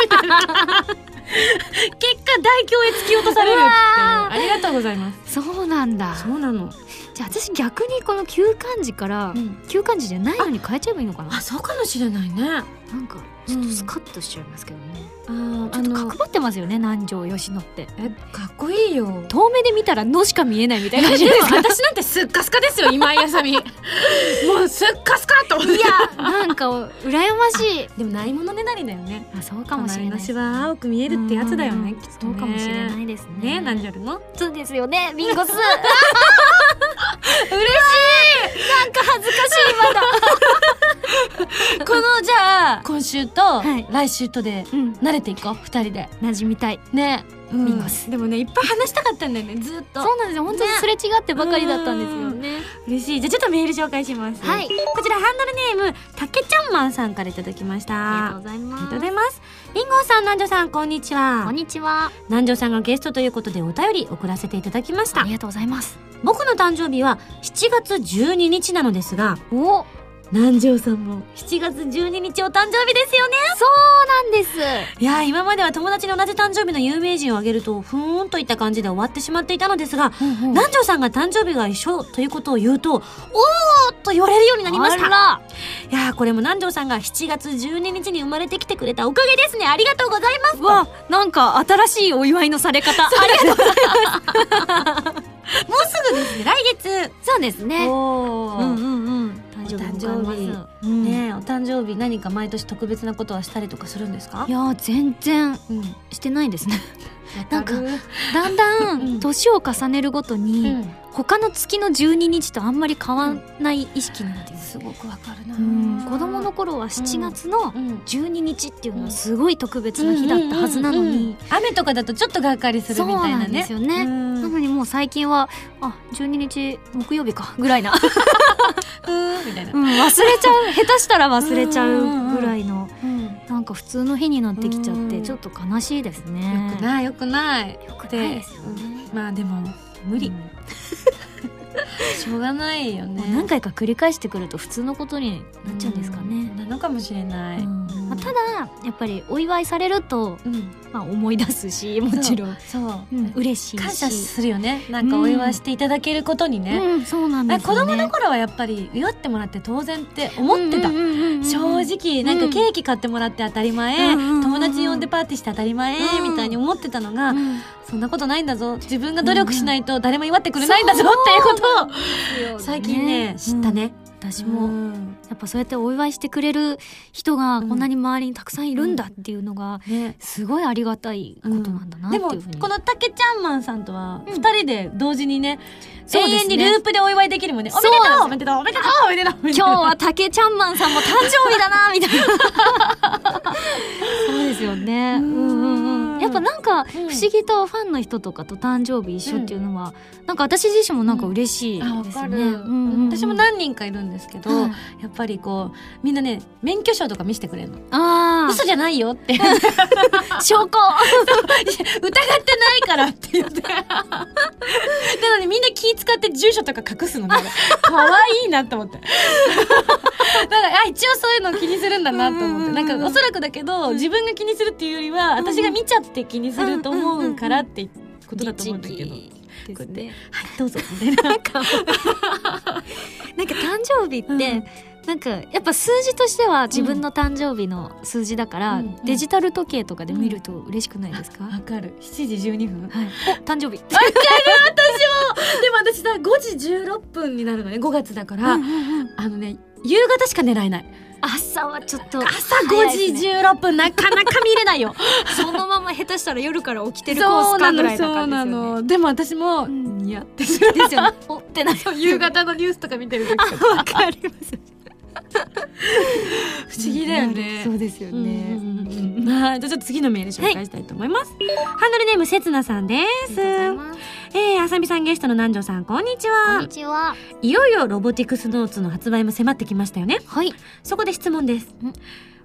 B: みたいな。結果大凶へ突き落とされるってありがとうございます。
D: そうなんだ。
B: そうなの、
D: じゃあ私逆にこの旧漢字から
B: うん。
D: 旧漢字じゃないのに変えちゃえばいいのかな？
B: あそうかもしれないね。
D: なんかちょっとスカッとしちゃいますけどね、
B: あー
D: ちょっと角張ってますよね南條吉野って。
B: えかっこいいよ。
D: 遠目で見たら「の」しか見えないみたいな感じ
B: でも私なんてすっかすかですよ今井あさみ。もうすっかすかと。思って
D: いやなんか羨ましい。
B: でもないものねだりだよね。
D: あそうかもしれない
B: 隣の芝は青く見えるってやつだよね
D: うん
B: きっとね。
D: そうかもしれないですね。
B: ねなんじゃるの。
D: そうですよねビンゴス。嬉しい。なんか恥ずかしいまだ。
B: このじゃあ今週と
D: はい。
B: 来週とで
D: うん。
B: 慣れていこう。二人で。
D: 馴染みたい。
B: ね、うん。でもねいっぱい話したかったんだよね。ずっと。
D: そうなんですよ。本当にすれ違ってばかりだったんですよ。ね。
B: 嬉しい。じゃあちょっとメール紹介します。
D: はい。
B: こちらハンドルネームたけちゃんマンさんからいただきました。
D: ありがとうござい
B: ありがとう
D: ます
B: ございます。リンゴさん南條さんこんにちは。
D: こんにちは。
B: 南條さんがゲストということでお便り送らせていただきました。
D: ありがとうございます。
B: 僕の誕生日は7月12日なのですが
D: お
B: 南條さんも7月12日お誕生日ですよね。
D: そうなんです。
B: いやー今までは友達に同じ誕生日の有名人を挙げるとふーんといった感じで終わってしまっていたのですが南條さんが誕生日が一緒ということを言うとおーっと言われるようになりました。いやーこれも南條さんが7月12日に生まれてきてくれたおかげですね。ありがとうございます。
D: わなんか新しいお祝いのされ方。ありがとう
B: もうすぐですね。来月。
D: そうですね。
B: お
D: うんうんうん誕
B: 誕生日。
D: うん。
B: ねえお誕生日何か毎年特別なことはしたりとかするんですか？
D: いやー全然
B: うん。
D: してないですねなんかだんだ
B: うん。
D: ん年を重ねるごと
B: う
D: に、
B: ん。
D: 他の月の12日とあんまり変わんない意識になってす、
B: すごくわかるな。
D: うん。子供の頃は7月の
B: うん。
D: 12日っていうのはすごい特別な日だったはずなのに。
B: 雨とかだとちょっとがっかりするみたいなね。
D: そうなんですよね。
B: うん。
D: なのにもう最近はあ12日木曜日かぐらいな、
B: うんみたいな。
D: うん、忘れちゃう。下手したら忘れちゃうぐらいの。
B: うん
D: なんか普通の日になってきちゃっ
B: うん。
D: てちょっと悲しいですね。
B: よくないよくない。
D: よくないですよね。
B: うん。まあでも無理。しょうがないよね。
D: 何回か繰り返してくると普通のことになっちゃうんですかね、
B: なのかもしれない。
D: うんまあ、ただやっぱりお祝いされると、
B: うん。
D: まあ、思い出すしもちろん、
B: そう。
D: うん、嬉しいし。
B: 感謝するよね。なんかお祝いしていただけることにね、
D: うん、そうなんですね。
B: 供の頃はやっぱり祝ってもらって当然って思ってた、正直なんかケーキ買ってもらって当たり前、友達呼んでパーティーして当たり前、
D: うん
B: みたいに思ってたのが、
D: うん。
B: そんなことないんだぞ。自分が努力しないと誰も祝ってくれないんだぞっていうことを最近ね知ったね、
D: 私も、
B: うん。
D: やっぱそうやってお祝いしてくれる人がこんなに周りにたくさんいるんだっていうのが
B: ね。
D: すごいありがたいことなんだなって
B: でも
D: いうふうに、
B: このたけちゃんマンさんとは
D: うん。
B: 二人で同時にね、永遠にループでお祝いできるもんね。おめでとうおめでとうおめでとうおめでとう。
D: 今日は竹ちゃんマンさんも誕生日だなみたいな。そうですよね。うんうん。うんやっぱなんか不思議とファンの人とかと誕生日一緒っていうのは、なんか私自身もなんか嬉しいですね、
B: 私も何人かいるんですけど、
D: はい。
B: やっぱりこうみんなね免許証とか見せてくれるの。
D: あ
B: 嘘じゃないよって。
D: あ 証拠。
B: 疑ってないからって言って。なのにみんな気使って住所とか隠すのね。可愛いなと思って。だからあ一応そういうの気にするんだなと思って。なんかおそらくだけど自分が気にするっていうよりは私が見ちゃって気にすると思うからってことだと思うんだけど。
D: ですね。
B: はいどうぞみたいな。
D: なんか なんか誕生日って、なんかやっぱ数字としては自分の誕生日の数字だから、
B: うん。うん。
D: デジタル時計とかで見ると嬉しくないですか、
B: わかる。7時12分。
D: はい、お誕生日。
B: でも私さ5時16分になるのね。5月だから、
D: うんうんうん。
B: あのね夕方しか狙えない
D: 朝はちょっと
B: 朝5時
D: 早いですね
B: 16分なかなか見れないよ。
D: そのまま下手したら夜から起きてるコースかぐらいな
B: そうな
D: 感じですよね。
B: のでも私も
D: ん。
B: ニヤってする。
D: ですよね。おってなる
B: 夕方のニュースとか見てる時とか。
D: わかります
B: 不思議だよね。
D: そうですよね。
B: うんはいじゃあちょっと次のメール紹介したいと思います、ハンドルネームせつなさんです。えー、あさみさんゲストの南條さんこんにち
D: こん
B: は
D: にちは。い
B: よいよロボティクスノーツの発売も迫ってきましたよね。
D: はい。
B: そこで質問です。
D: ん。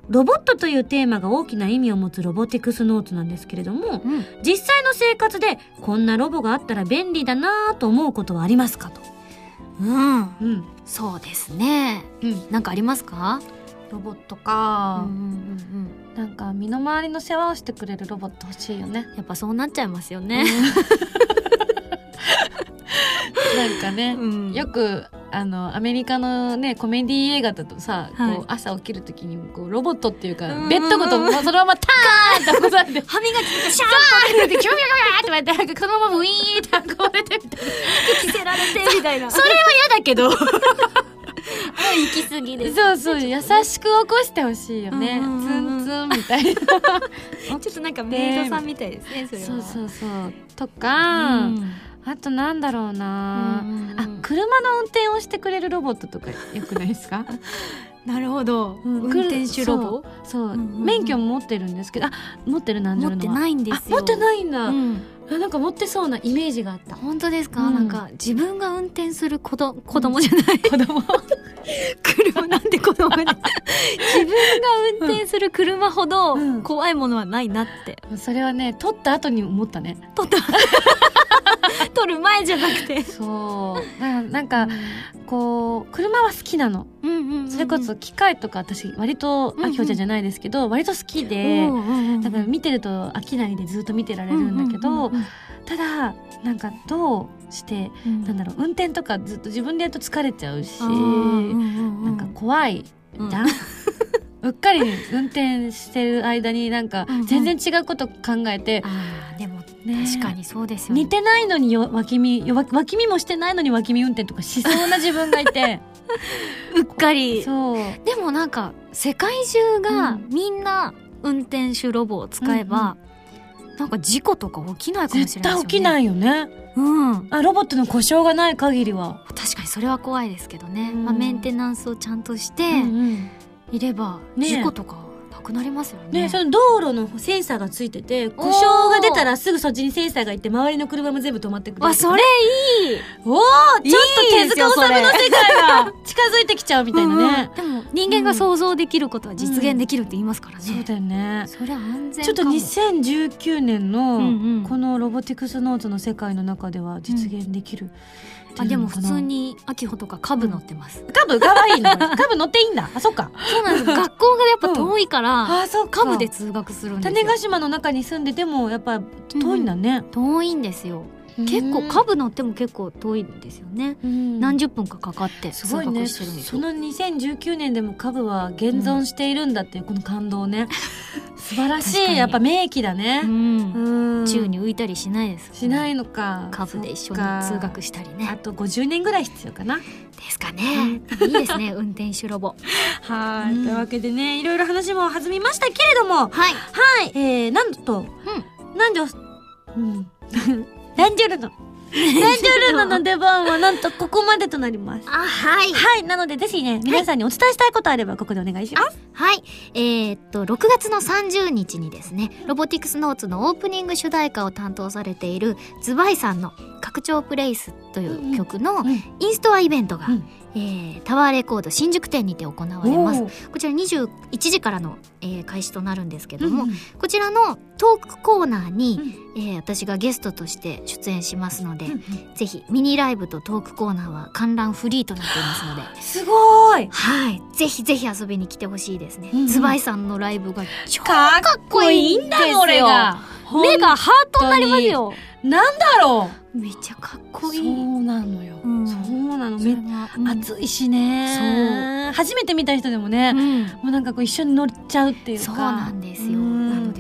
B: ロボットというテーマが大きな意味を持つロボティクスノーツなんですけれども
D: うん。
B: 実際の生活でこんなロボがあったら便利だなぁと思うことはありますかと
D: うん。
B: うん。
D: そうですね。
B: うん。
D: なんかありますか？
B: ロボットか。
D: うんうんうん
B: なんか身の回りの世話をしてくれるロボット欲しいよね。
D: やっぱそうなっちゃいますよね
B: なんかね、
D: うん。
B: よくあのアメリカのねコメディ映画だとさ、
D: はい。
B: こう朝起きる時にこうロボットっていうか、
D: う
B: ベッドごともうそのままターンって起こされて
D: 歯磨きとかシャー
B: キュビュキュビュキュってやってなんかそのままウィーンって運ばれてみたいな
D: ン着せられてみたいな
B: それは嫌だけど。
D: 行き過ぎです。
B: そうそう優しく起こしてほしいよね、ツンツンみたいな。
D: ちょっとなんかメイドさんみたいですねそれは。
B: そうそうそう。とか、
D: うん
B: あとなんだろうな、
D: うんうんうん。
B: あ車の運転をしてくれるロボットとかよくないですか？
D: なるほど。
B: うん
D: 運転手ロボ。
B: そう、
D: う。んうんうん。
B: 免許も持ってるんですけどあ持ってるなん
D: 持ってないんです
B: 持ってないんだ、
D: うん。
B: あなんか持ってそうなイメージがあった。
D: 本当ですか、
B: うん。
D: なんか自分が運転する子ど子供じゃない、
B: 子供
D: 車なんで子供じゃない自分が運転する車ほど
B: うん。
D: 怖いものはないなって、
B: それはね撮った後に思ったね。
D: 撮った。撮る前じゃなくて。
B: そう。ななんかこう車は好きなの。
D: うんうんうんうん。
B: それこそ機械とか私割と
D: うんうん。
B: あきょうちゃんじゃないですけど割と好きで
D: うんうんうん
B: だから見てると飽きないでずっと見てられるんだけど、
D: うんうんうん
B: ただなんかどうして
D: うん。
B: なんだろう運転とかずっと自分でやると疲れちゃうし、
D: うんうんう
B: なんか怖いじゃん、うっかり運転してる間になんか
D: うんうん。
B: 全然違うこと考えて、
D: あーでも
B: ね
D: 確かにそうですよね。
B: 似てないのによ脇見よ脇見もしてないのに脇見運転とかしそうな自分がいて。
D: うっかり。
B: そう。
D: でもなんか世界中が
B: うん。
D: みんな運転手ロボを使えば、なんか事故とか起きないかもし
B: 絶
D: れないね。
B: 対起きないよね。
D: うん。
B: あロボットの故障がない限りは、
D: 確かにそれは怖いですけどね、
B: うん。
D: まあ、メンテナンスをちゃんとしていれば
B: ね。
D: 事故とかなくなりますよね。
B: ね、その道路のセンサーがついてて故障が出たらすぐそっちにセンサーがいて周りの車も全部止まってくれる
D: わそれいい。
B: おおちょっと手塚治虫の世界が。近づいてきちゃうみたいなね、
D: でも人間が想像できることは実現できるって言いますからね、
B: そうだよね。
D: それは安全
B: ちょっと
D: かも
B: 2019年の
D: うんうん。
B: このロボティクスノーツの世界の中では実現できる
D: あでも普通に秋穂とか株乗ってます、
B: 株かわいいの。株乗っていいんだ。あそっか。
D: そうなんです。学校がやっぱ遠いから、
B: あそっか。
D: 株で通学するんですよ。
B: 種子島の中に住んでてもやっぱ遠いんだね、
D: 遠いんですよ結構株乗っても結構遠いんですよね、
B: うん。
D: 何十分かかかって通
B: すごいね。その2019年でも株は現存しているんだっていうこの感動ね、素晴らしいやっぱ名機だね。
D: うん。
B: うん。
D: 宙に浮いたりしないです
B: しないのか。
D: 株で一緒に通学したり
B: あ
D: ね
B: と50年ぐらい必要かな。
D: ですかね。いいですね 運転手ロボ。
B: はい、
D: うん
B: というわけでねいろいろ話も弾みましたけれども
D: はい
B: はいえー、なんと、なんでうんランジュルノ。ランジュルノ。の出番はなんとここまでとなります。
D: あはい。
B: はい。なのでぜひね皆さんにお伝えしたいことあればここでお願いします、
D: はい。えーっと、6月の30日にですね、ロボティクスノーツのオープニング主題歌を担当されているズバイさんの拡張プレイスという曲の
B: うん。
D: インストアイベントが、
B: うん
D: えータワーレコード新宿店にて行われます。こちら21時からの、えー開始となるんですけども、
B: うん
D: こちらのトークコーナーに、
B: うん。
D: えー私がゲストとして出演しますので、
B: うん
D: ぜひミニライブとトークコーナーは観覧フリーとなっていますので、
B: すごーい。
D: はい。ぜひぜひ遊びに来てほしいですね。
B: うんうん。
D: ズバイさんのライブが超
B: かっ
D: こいいんですよ。
B: 俺が。
D: 目がハートになりますよ。
B: なんだろ
D: めっちゃかっ
B: う
D: こいい。
B: そうなのよ、
D: うん。
B: そうなの。め
D: がうん。
B: 暑いしね。初めて見た人でもね、
D: うん。
B: もうなんかこう一緒に乗っちゃうっていうか。
D: そうなんですよ。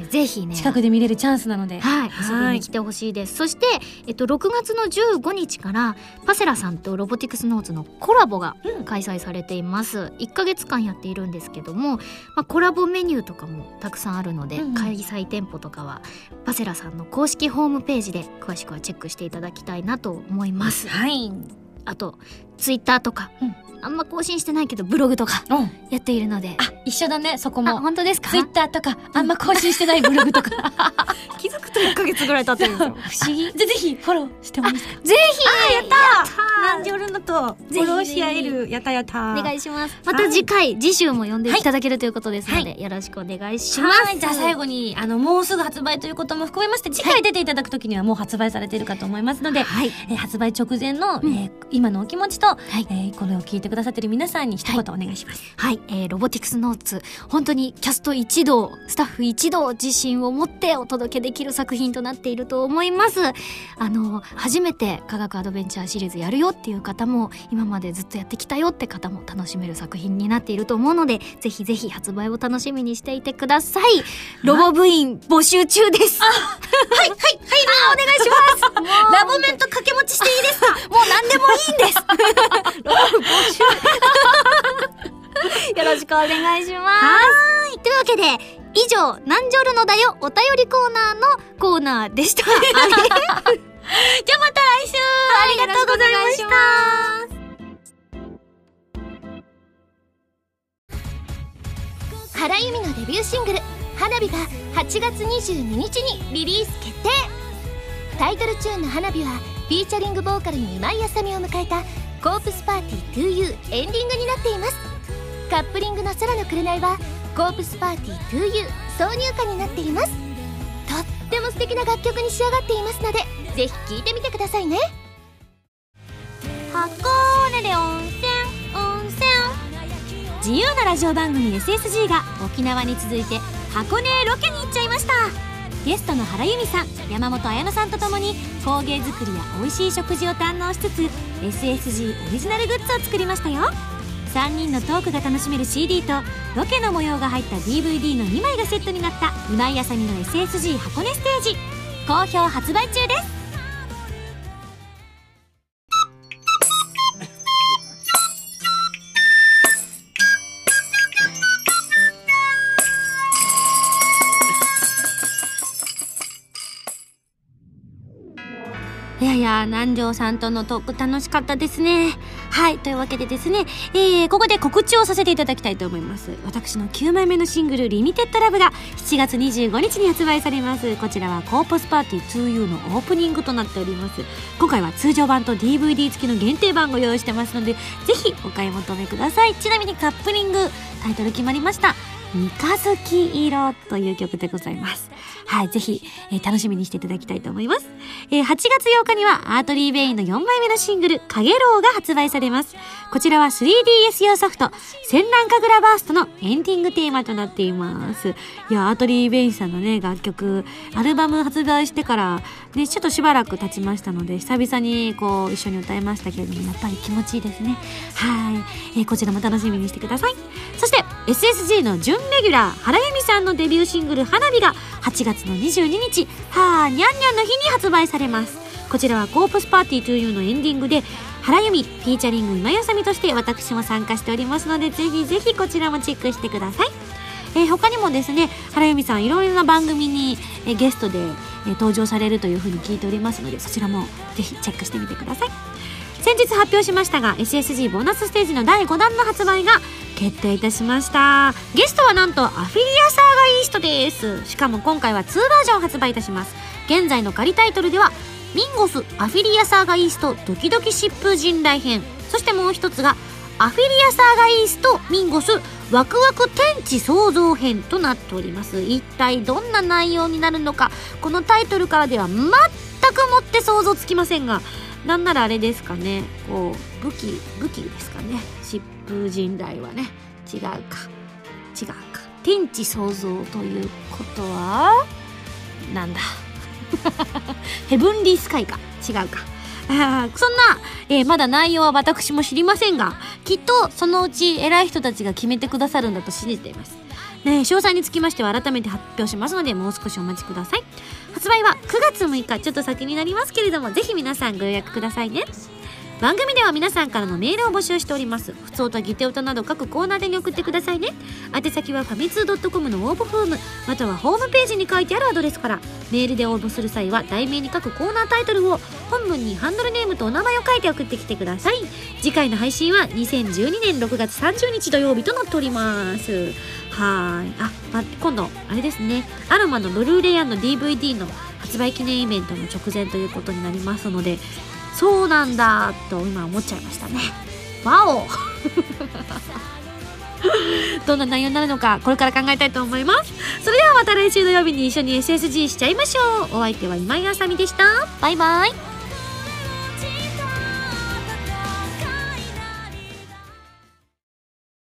D: ぜひね。
E: 近くで見れるチャンスなので。
D: はい、
E: はい。
D: 遊びに来てほしいです。そして、えっと、6月の15日から、パセラさんとロボティクスノーツのコラボが開催されています。1ヶ月間やっているんですけども、まあ、コラボメニューとかもたくさんあるので、
E: うんうん。
D: 開催店舗とかは、パセラさんの公式ホームページで詳しくはチェックしていただきたいなと思います。
E: はい。
D: あと、ツイッターとか、
E: うん。
D: あんま更新してないけど、ブログとか
E: う。ん
D: やっているので、
E: あ一緒だねそこ
D: あ、
E: も
D: 本当ですか？
E: ツイッターとかあんま更新してないブログとか。
D: 気づくと1ヶ月ぐらい経ってるんですよ。
E: 不思議。じゃあぜひフォローしてもいいですか。
D: ぜひやった
E: 何時るのと
D: フォローし合え
E: るやったやった
D: お願いします。また次回、次週も呼んでいただけるということですので、よろしくお願いします。
E: はい。じゃあ最後にあのもうすぐ発売ということも含めまして次回出ていただく時にはもう発売されているかと思いますので、
D: はい。
E: えー発売直前の、
D: うん。
E: えー今のお気持ちと、
D: い
E: えーこれを聞いてくださってる皆さんに一言お願いします。
D: はい、えーロボティクスノーツ、本当にキャスト一同、スタッフ一同自信を持ってお届けできる作品となっていると思います。あの、初めて科学アドベンチャーシリーズやるよっていう方も、今までずっとやってきたよって方も楽しめる作品になっていると思うので、ぜひぜひ発売を楽しみにしていてください。ロボ部員募集中です。はい、はい、はい、お願いします。ラボメント掛け持ちしていいですか？もう何でもいいんです。ロボ募集。よろしくお願いします。はい。というわけで、以上、なんじょるのだよお便りコーナーのコーナーでした。じゃあまた来週ありがとうございました。
F: 原由美のデビューシングル「花火」が8月22日にリリース決定。タイトルチューンの「花火」はフィーチャリングボーカルに今井あさみを迎えた「コープスパーティー 2U」エンディングになっています。カップリングの「空の紅」は「コープスパーティー 2U」挿入歌になっています。とっても素敵な楽曲に仕上がっていますのでぜひ聴いてみてくださいね。
B: 箱根で温泉温泉。自由なラジオ番組 SSG が沖縄に続いて箱根ロケに行っちゃいました。ゲストの原由美さん山本彩乃さんと共に工芸作りや美味しい食事を堪能しつつ SSG オリジナルグッズを作りましたよ。3人のトークが楽しめる CD とロケの模様が入った DVD の2枚がセットになった今井あさみの SSG 箱根ステージ。好評発売中です。いやいや、南條さんとのトーク楽しかったですね。はい。というわけでですね、えー、ここで告知をさせていただきたいと思います。私の9枚目のシングル、リミテッドラブが7月25日に発売されます。こちらはコーポスパーティー 2U のオープニングとなっております。今回は通常版と DVD 付きの限定版ご用意してますので、ぜひお買い求めください。ちなみにカップリング、タイトル決まりました。三日月色という曲でございます。はい、ぜひ、えー楽しみにしていただきたいと思います。えー8月8日には Artery Vein の4枚目のシングル、かげろうが発売されます。こちらは 3DS 用ソフト、閃乱カグラバーストのエンディングテーマとなっています。いや、 Artery Vein さんのね、楽曲、アルバム発売してから、ね、ちょっとしばらく経ちましたので、久々にこう、一緒に歌いましたけれども、やっぱり気持ちいいですね。はい。えーこちらも楽しみにしてください。そして、SSG の準レギュラー、原由美さんのデビューシングル、花火が8月の22日、はーにゃんにゃんの日に発売されます。こちらはコープスパーティー 2U のエンディングで、原由美、フィーチャリング今やさみとして私も参加しておりますので、ぜひぜひこちらもチェックしてください。えー他にもですね、原由美さんいろいろな番組に、えーゲストで、えー登場されるというふうに聞いておりますので、そちらもぜひチェックしてみてください。先日発表しましたが SSG ボーナスステージの第5弾の発売が決定いたしました。ゲストはなんとアフィリアサーガイーストです。しかも今回は2バージョン発売いたします。現在の仮タイトルではミンゴスアフィリアサーガイーストドキドキ疾風陣雷編。そしてもう一つがアフィリアサーガイーストミンゴスワクワク天地創造編となっております。一体どんな内容になるのかこのタイトルからでは全くもって想像つきませんがなんならあれですかね。こう武器武器ですかね。疾風陣雷はね。違うか。違うか。天地創造ということはなんだ。ヘブンリースカイか。違うか。あ そんな、えーまだ内容は私も知りませんがきっとそのうち偉い人たちが決めてくださるんだと信じています。ね、詳細につきましては改めて発表しますのでもう少しお待ちください。発売は9月6日ちょっと先になりますけれどもぜひ皆さんご予約くださいね。番組では皆さんからのメールを募集しております。普通歌ギテ歌など各コーナーでに送ってくださいね。宛先はファミツー .com の応募フォームまたはホームページに書いてあるアドレスから。メールで応募する際は題名に書くコーナータイトルを本文にハンドルネームとお名前を書いて送ってきてください。次回の配信は2012年6月30日土曜日となっております。はい。あ、ま、今度あれですね。アロマのブルーレイの DVD の発売記念イベントの直前ということになりますのでそうなんだと今思っちゃいましたね。わお。どんな内容になるのかこれから考えたいと思います。それではまた来週土曜日に一緒に SSG しちゃいましょう。お相手は今井あさみでした。バイバイ。